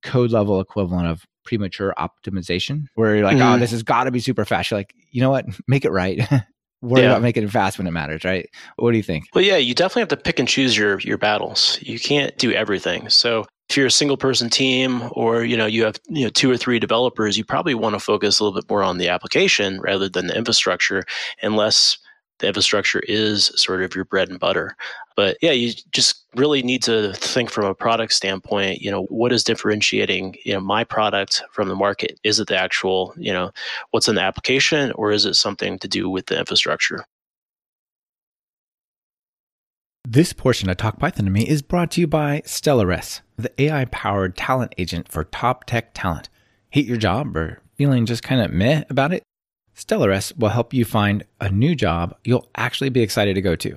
code level equivalent of premature optimization where you're like, oh, mm-hmm. oh, this has got to be super fast. You're like, you know what? *laughs* Make it right. *laughs* Worry yeah. about making it fast when it matters, right? What do you think? Well, yeah, you definitely have to pick and choose your your battles. You can't do everything. So if you're a single person team or you know you have you know two or three developers, you probably want to focus a little bit more on the application rather than the infrastructure, unless the infrastructure is sort of your bread and butter. But yeah, you just really need to think from a product standpoint, you know, what is differentiating, you know, my product from the market? Is it the actual, you know, what's in the application or is it something to do with the infrastructure? This portion of Talk Python to Me is brought to you by Stellares, the AI powered talent agent for top tech talent. Hate your job or feeling just kind of meh about it? Stellares will help you find a new job you'll actually be excited to go to.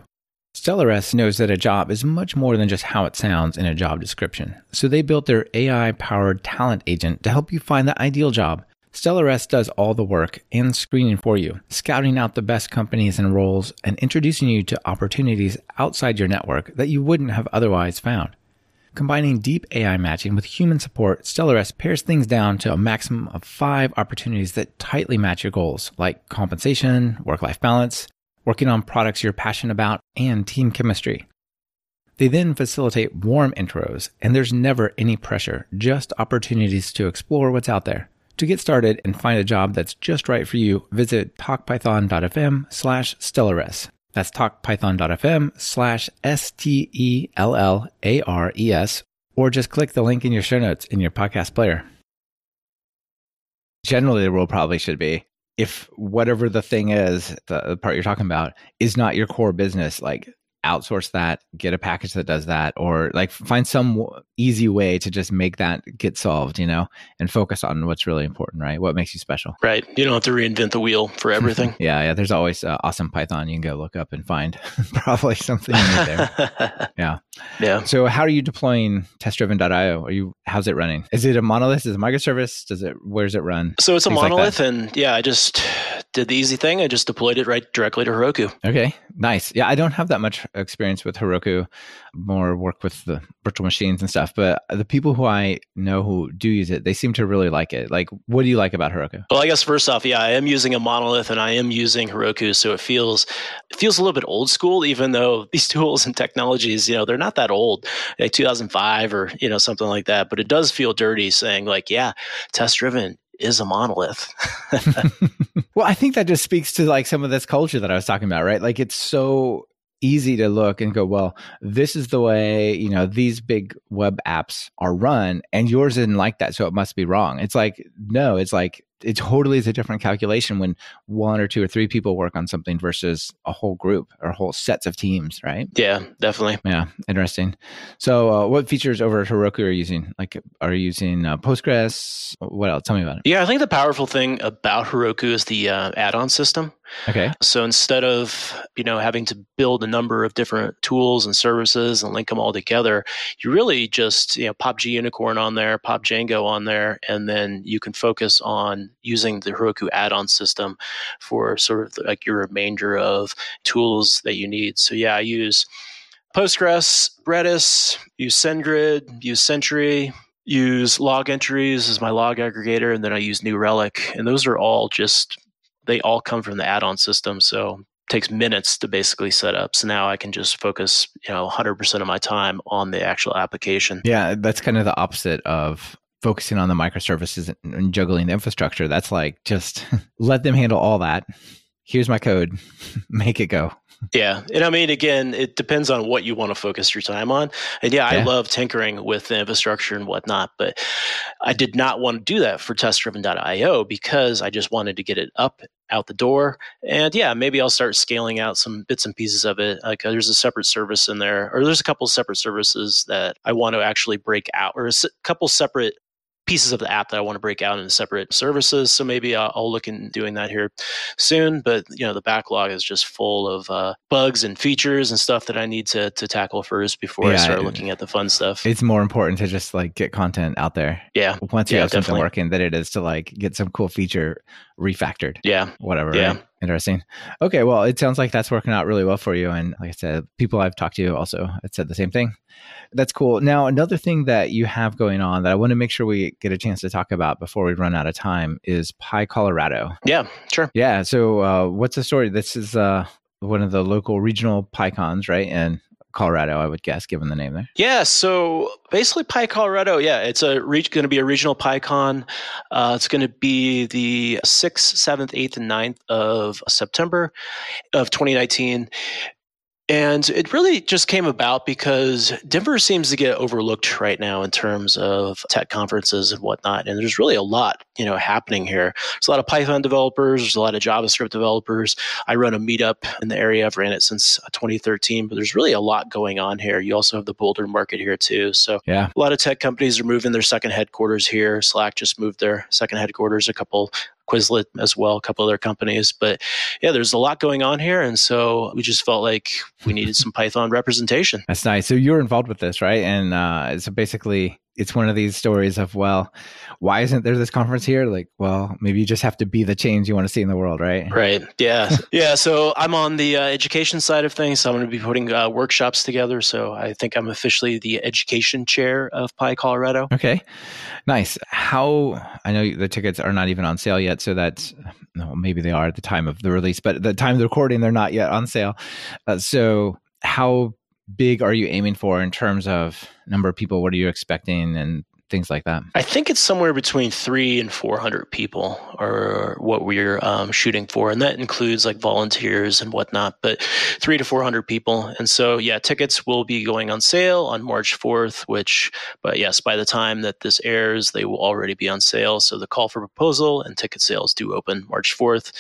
Stellares knows that a job is much more than just how it sounds in a job description. So they built their AI powered talent agent to help you find the ideal job. StellarS does all the work and screening for you, scouting out the best companies and roles and introducing you to opportunities outside your network that you wouldn't have otherwise found. Combining deep AI matching with human support, Stellares pares things down to a maximum of five opportunities that tightly match your goals, like compensation, work life balance, working on products you're passionate about, and team chemistry. They then facilitate warm intros, and there's never any pressure, just opportunities to explore what's out there. To get started and find a job that's just right for you, visit talkpython.fm slash Stellares. That's talkpython.fm slash S T E L L A R E S, or just click the link in your show notes in your podcast player. Generally, the rule probably should be if whatever the thing is, the part you're talking about, is not your core business, like outsource that, get a package that does that, or like find some easy way to just make that get solved, you know, and focus on what's really important, right? What makes you special. Right. You don't have to reinvent the wheel for everything. *laughs* yeah. Yeah. There's always uh, awesome Python. You can go look up and find *laughs* probably something there. *laughs* yeah. Yeah. So how are you deploying testdriven.io? Are you, how's it running? Is it a monolith? Is it a microservice? Does it, where's it run? So it's a monolith like and yeah, I just did the easy thing. I just deployed it right directly to Heroku. Okay. Nice. Yeah. I don't have that much experience with Heroku, more work with the virtual machines and stuff. But the people who I know who do use it, they seem to really like it. Like, what do you like about Heroku? Well, I guess first off, yeah, I am using a monolith and I am using Heroku, so it feels it feels a little bit old school, even though *laughs* these tools and technologies, you know, they're not that old, like 2005 or you know something like that. But it does feel dirty saying like, yeah, test driven is a monolith. *laughs* well, I think that just speaks to like some of this culture that I was talking about, right? Like it's so easy to look and go, well, this is the way, you know, these big web apps are run and yours isn't like that. So it must be wrong. It's like, no, it's like it totally is a different calculation when one or two or three people work on something versus a whole group or whole sets of teams, right? Yeah, definitely. Yeah, interesting. So, uh, what features over Heroku are you using? Like, are you using uh, Postgres? What else? Tell me about it. Yeah, I think the powerful thing about Heroku is the uh, add-on system. Okay. So instead of you know having to build a number of different tools and services and link them all together, you really just you know pop Gunicorn on there, pop Django on there, and then you can focus on using the Heroku add-on system for sort of like your remainder of tools that you need. So yeah, I use Postgres, Redis, use SendGrid, use Sentry, use Logentries as my log aggregator, and then I use New Relic. And those are all just they all come from the add-on system. So takes minutes to basically set up. So now I can just focus, you know, 100% of my time on the actual application. Yeah, that's kind of the opposite of focusing on the microservices and juggling the infrastructure. That's like just *laughs* let them handle all that. Here's my code, *laughs* make it go. Yeah. And I mean, again, it depends on what you want to focus your time on. And yeah, yeah. I love tinkering with the infrastructure and whatnot, but I did not want to do that for testdriven.io because I just wanted to get it up out the door. And yeah, maybe I'll start scaling out some bits and pieces of it. Like uh, there's a separate service in there, or there's a couple of separate services that I want to actually break out, or a couple separate pieces of the app that I want to break out into separate services. So maybe I'll, I'll look in doing that here soon. But you know, the backlog is just full of uh, bugs and features and stuff that I need to to tackle first before yeah, I start looking at the fun stuff. It's more important to just like get content out there. Yeah. Once you yeah, have something definitely. working, than it is to like get some cool feature refactored. Yeah. Whatever. Yeah. Right? Interesting. Okay. Well, it sounds like that's working out really well for you. And like I said, people I've talked to also have said the same thing. That's cool. Now, another thing that you have going on that I want to make sure we get a chance to talk about before we run out of time is PyColorado. Yeah, sure. Yeah. So, uh, what's the story? This is uh, one of the local regional PyCons, right? And Colorado, I would guess, given the name there. Yeah, so basically PyColorado, yeah, it's a re- going to be a regional PyCon. Uh, it's going to be the 6th, 7th, 8th, and 9th of September of 2019. And it really just came about because Denver seems to get overlooked right now in terms of tech conferences and whatnot. And there's really a lot, you know, happening here. There's a lot of Python developers. There's a lot of JavaScript developers. I run a meetup in the area. I've ran it since uh, 2013, but there's really a lot going on here. You also have the Boulder market here too. So yeah, a lot of tech companies are moving their second headquarters here. Slack just moved their second headquarters a couple Quizlet as well, a couple other companies. But yeah, there's a lot going on here. And so we just felt like we needed *laughs* some Python representation. That's nice. So you're involved with this, right? And uh, so basically, it's one of these stories of well why isn't there this conference here? Like well maybe you just have to be the change you want to see in the world right? Right. Yeah. *laughs* Yeah. So i'm on the uh, education side of things. So i'm going to be putting uh, workshops together. So i think i'm officially the education chair of PyColorado. Okay. Nice. How i know the tickets are not even on sale yet so that's no maybe they are at the time of the release but at the time of the recording they're not yet on sale. Uh, so how big are you aiming for in terms of number of people? What are you expecting and things like that? I think it's somewhere between three and 400 people are what we're um, shooting for. And that includes like volunteers and whatnot, but three to 400 people. And so, yeah, tickets will be going on sale on March 4th, which, but yes, by the time that this airs, they will already be on sale. So the call for proposal and ticket sales do open March 4th.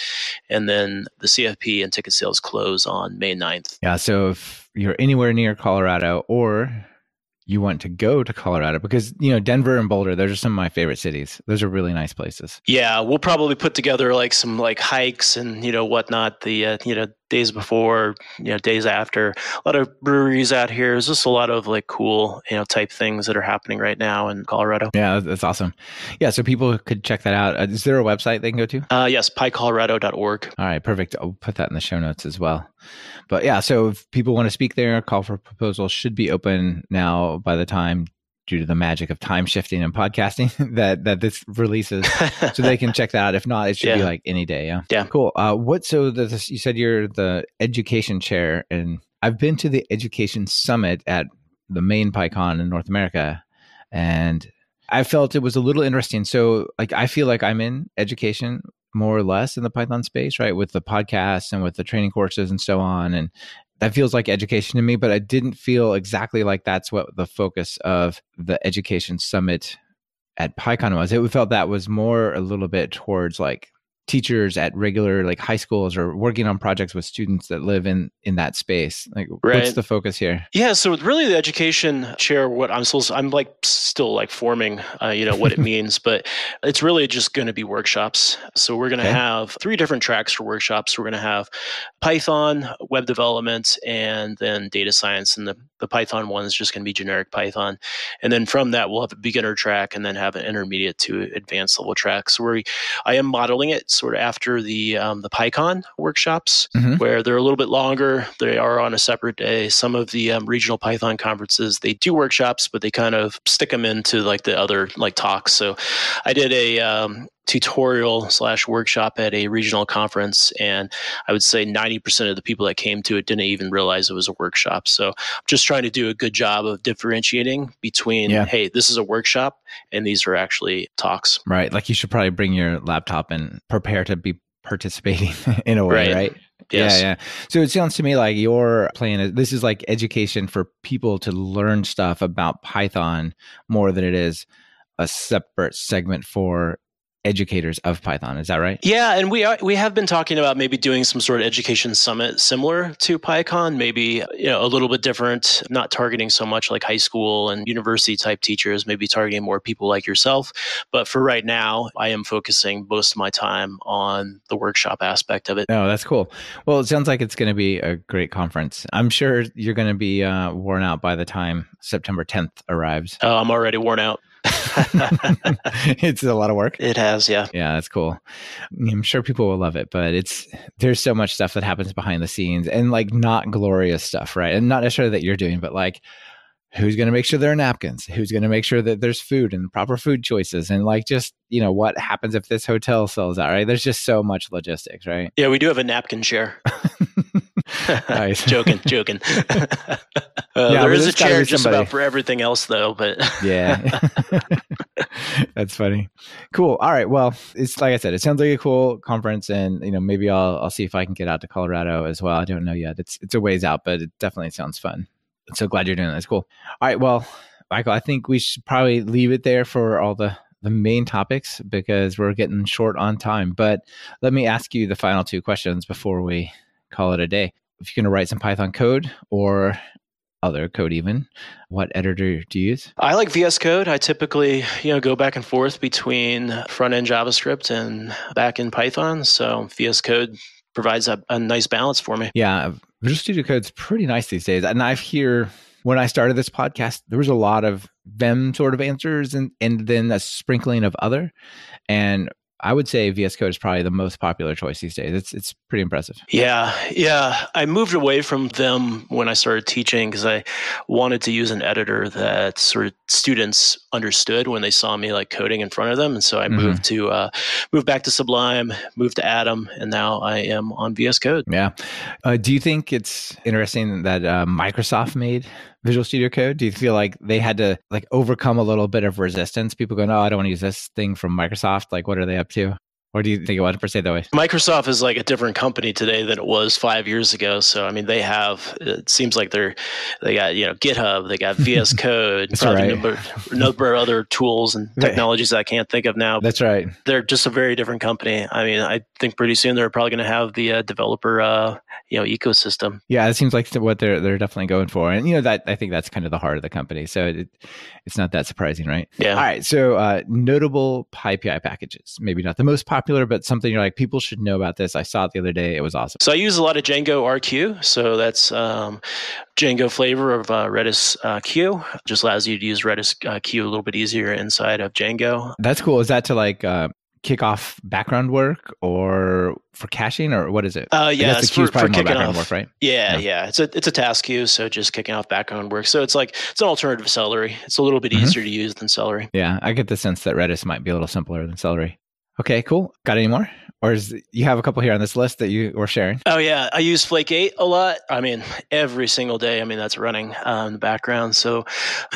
And then the CFP and ticket sales close on May 9th. Yeah. So if you're anywhere near Colorado or you want to go to Colorado because you know Denver and Boulder those are some of my favorite cities. Those are really nice places. Yeah, we'll probably put together like some like hikes and you know whatnot the uh, you know days before, you know days after. A lot of breweries out here. There's just a lot of like cool you know type things that are happening right now in Colorado. Yeah, that's awesome. Yeah, so people could check that out. Uh, is there a website they can go to? Uh, yes, pycolorado.org. All right, perfect. I'll put that in the show notes as well. But yeah, so if people want to speak there, call for proposals should be open now by the time due to the magic of time shifting and podcasting *laughs* that that this releases so they can check that out if not it should yeah. be like any day yeah yeah cool uh what so this, you said you're the education chair and i've been to the education summit at the main pycon in north america and I felt it was a little interesting. So, like, I feel like I'm in education more or less in the Python space, right? With the podcasts and with the training courses and so on. And that feels like education to me, but I didn't feel exactly like that's what the focus of the education summit at PyCon was. It felt that was more a little bit towards like teachers at regular like high schools or working on projects with students that live in in that space. Like right. what's the focus here? Yeah so really the education chair what i'm still i'm like still like forming uh, you know what it *laughs* means but it's really just going to be workshops. So we're going to okay. have three different tracks for workshops. We're going to have python web development and then data science and the, the python one is just going to be generic python. And then from that we'll have a beginner track and then have an intermediate to advanced level track. So we i am modeling it sort of after the um, the PyCon workshops, mm-hmm. where they're a little bit longer. They are on a separate day. Some of the um, regional Python conferences they do workshops, but they kind of stick them into like the other like talks. So I did a um, tutorial slash workshop at a regional conference and i would say 90% of the people that came to it didn't even realize it was a workshop so i'm just trying to do a good job of differentiating between yeah. hey this is a workshop and these are actually talks right like you should probably bring your laptop and prepare to be participating *laughs* in a way right, right? Yes. Yeah, yeah. So it sounds to me like your plan is this is like education for people to learn stuff about Python more than it is a separate segment for educators of Python. Is that right? Yeah, and we are, we have been talking about maybe doing some sort of education summit similar to PyCon, maybe you know a little bit different, not targeting so much like high school and university type teachers, maybe targeting more people like yourself. But for right now, I am focusing most of my time on the workshop aspect of it. Oh, that's cool. Well, it sounds like it's going to be a great conference. I'm sure you're going to be uh, worn out by the time September 10th arrives. Oh, I'm already worn out. *laughs* it's a lot of work. It has, yeah. Yeah, that's cool. I'm sure people will love it, but it's there's so much stuff that happens behind the scenes and like not glorious stuff, right? And not necessarily that you're doing, but like who's going to make sure there are napkins who's going to make sure that there's food and proper food choices and like just you know what happens if this hotel sells out right there's just so much logistics right yeah we do have a napkin share *laughs* *laughs* nice. joking, joking. *laughs* uh, yeah, there is a chair just about for everything else, though. But *laughs* yeah, that's funny. Cool. All right. Well, it's like I said, it sounds like a cool conference, and you know, maybe I'll I'll see if I can get out to Colorado as well. I don't know yet. It's it's a ways out, but it definitely sounds fun. I'm so glad you're doing that. It's cool. All right. Well, Michael, I think we should probably leave it there for all the the main topics because we're getting short on time. But let me ask you the final two questions before we call it a day if you're going to write some Python code or other code even what editor do you use? I like vs code. I typically you know go back and forth between front end javascript and back end python so vs code provides a, a nice balance for me. Yeah visual studio code's pretty nice these days and i've hear when i started this podcast there was a lot of Vim sort of answers and and then a sprinkling of other and I would say VS Code is probably the most popular choice these days. It's it's pretty impressive. Yeah, yeah. I moved away from Vim when I started teaching because I wanted to use an editor that sort of students understood when they saw me like coding in front of them, and so I mm-hmm. moved to uh, moved back to Sublime, moved to Atom, and now I am on VS Code. Yeah. Uh, do you think it's interesting that uh, Microsoft made Visual Studio Code? Do you feel like they had to like overcome a little bit of resistance? People going, "Oh, I don't want to use this thing from Microsoft. Like, what are they up to? Or do you think it was per se that way? Microsoft is like a different company today than it was five years ago. So I mean, they have. It seems like they're they got you know GitHub, they got *laughs* VS Code, probably right. number, number of other tools and technologies that I can't think of now. That's right. They're just a very different company. I mean, I think pretty soon they're probably going to have the uh, developer uh, you know ecosystem. Yeah, it seems like what they're they're definitely going for, and you know that I think that's kind of the heart of the company. So it, it's not that surprising, right? Yeah. All right. So uh, notable PyPI packages, maybe not the most popular popular, but something you're like, people should know about this. I saw it the other day. It was awesome. So I use a lot of Django RQ. So that's um, Django flavor of uh, Redis uh, Queue. Just allows you to use Redis uh, Queue a little bit easier inside of Django. That's cool. Is that to like uh, kick off background work or for caching or what is it? Uh, yeah, it's for, for kicking off. Work, right? Yeah, yeah, yeah, It's a it's a task queue, so just kicking off background work. So it's like it's an alternative to Celery. It's a little bit mm-hmm. easier to use than Celery. Yeah, I get the sense that Redis might be a little simpler than Celery. Okay, cool. Got any more? Or is you have a couple here on this list that you were sharing? Oh yeah, I use Flake8 a lot. I mean, every single day. I mean, that's running uh, in the background. So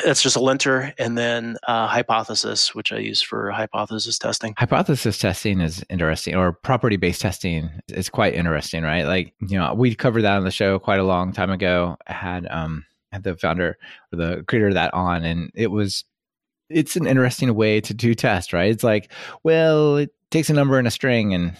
that's just a linter, and then uh, Hypothesis, which I use for hypothesis testing. Hypothesis testing is interesting, or property based testing is quite interesting, right? Like you know, we covered that on the show quite a long time ago. I had um had the founder or the creator of that on, and it was it's an interesting way to do test, right? It's like, well, it takes a number and a string and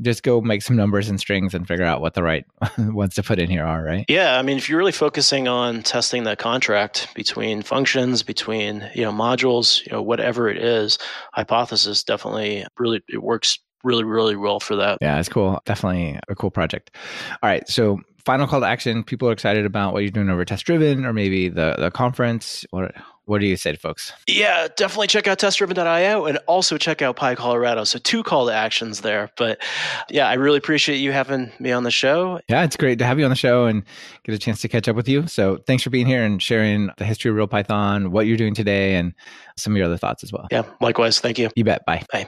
just go make some numbers and strings and figure out what the right *laughs* ones to put in here are, right? Yeah, I mean, if you're really focusing on testing that contract between functions, between you know modules, you know whatever it is, hypothesis definitely really it works really really well for that. Yeah, it's cool. Definitely a cool project. All right, so final call to action. People are excited about what you're doing over Test Driven or maybe the the conference. What what do you say to folks? Yeah, definitely check out testdriven.io and also check out PyColorado. So two call to actions there. But yeah, I really appreciate you having me on the show. Yeah, it's great to have you on the show and get a chance to catch up with you. So thanks for being here and sharing the history of real Python, what you're doing today, and some of your other thoughts as well. Yeah, likewise. Thank you. You bet. Bye. Bye.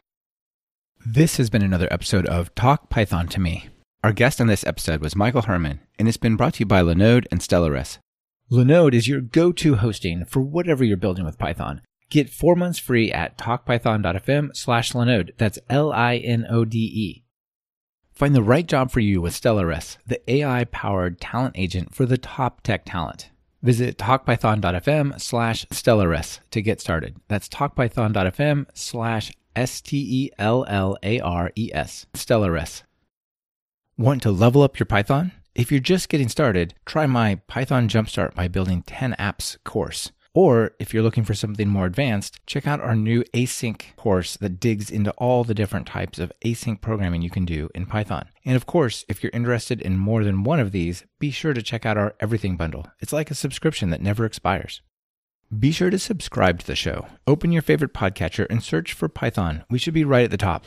This has been another episode of Talk Python to Me. Our guest on this episode was Michael Herman, and it's been brought to you by Linode and Stellares. Linode is your go-to hosting for whatever you're building with Python. Get four months free at talkpython.fm slash Linode. That's L-I-N-O-D-E. Find the right job for you with Stellares, the AI-powered talent agent for the top tech talent. Visit talkpython.fm slash Stellares to get started. That's talkpython.fm slash S-T-E-L-L-A-R-E-S. Stellares. Want to level up your Python? If you're just getting started, try my Python Jumpstart by Building 10 Apps course. Or if you're looking for something more advanced, check out our new async course that digs into all the different types of async programming you can do in Python. And of course, if you're interested in more than one of these, be sure to check out our Everything Bundle. It's like a subscription that never expires. Be sure to subscribe to the show. Open your favorite podcatcher and search for Python. We should be right at the top.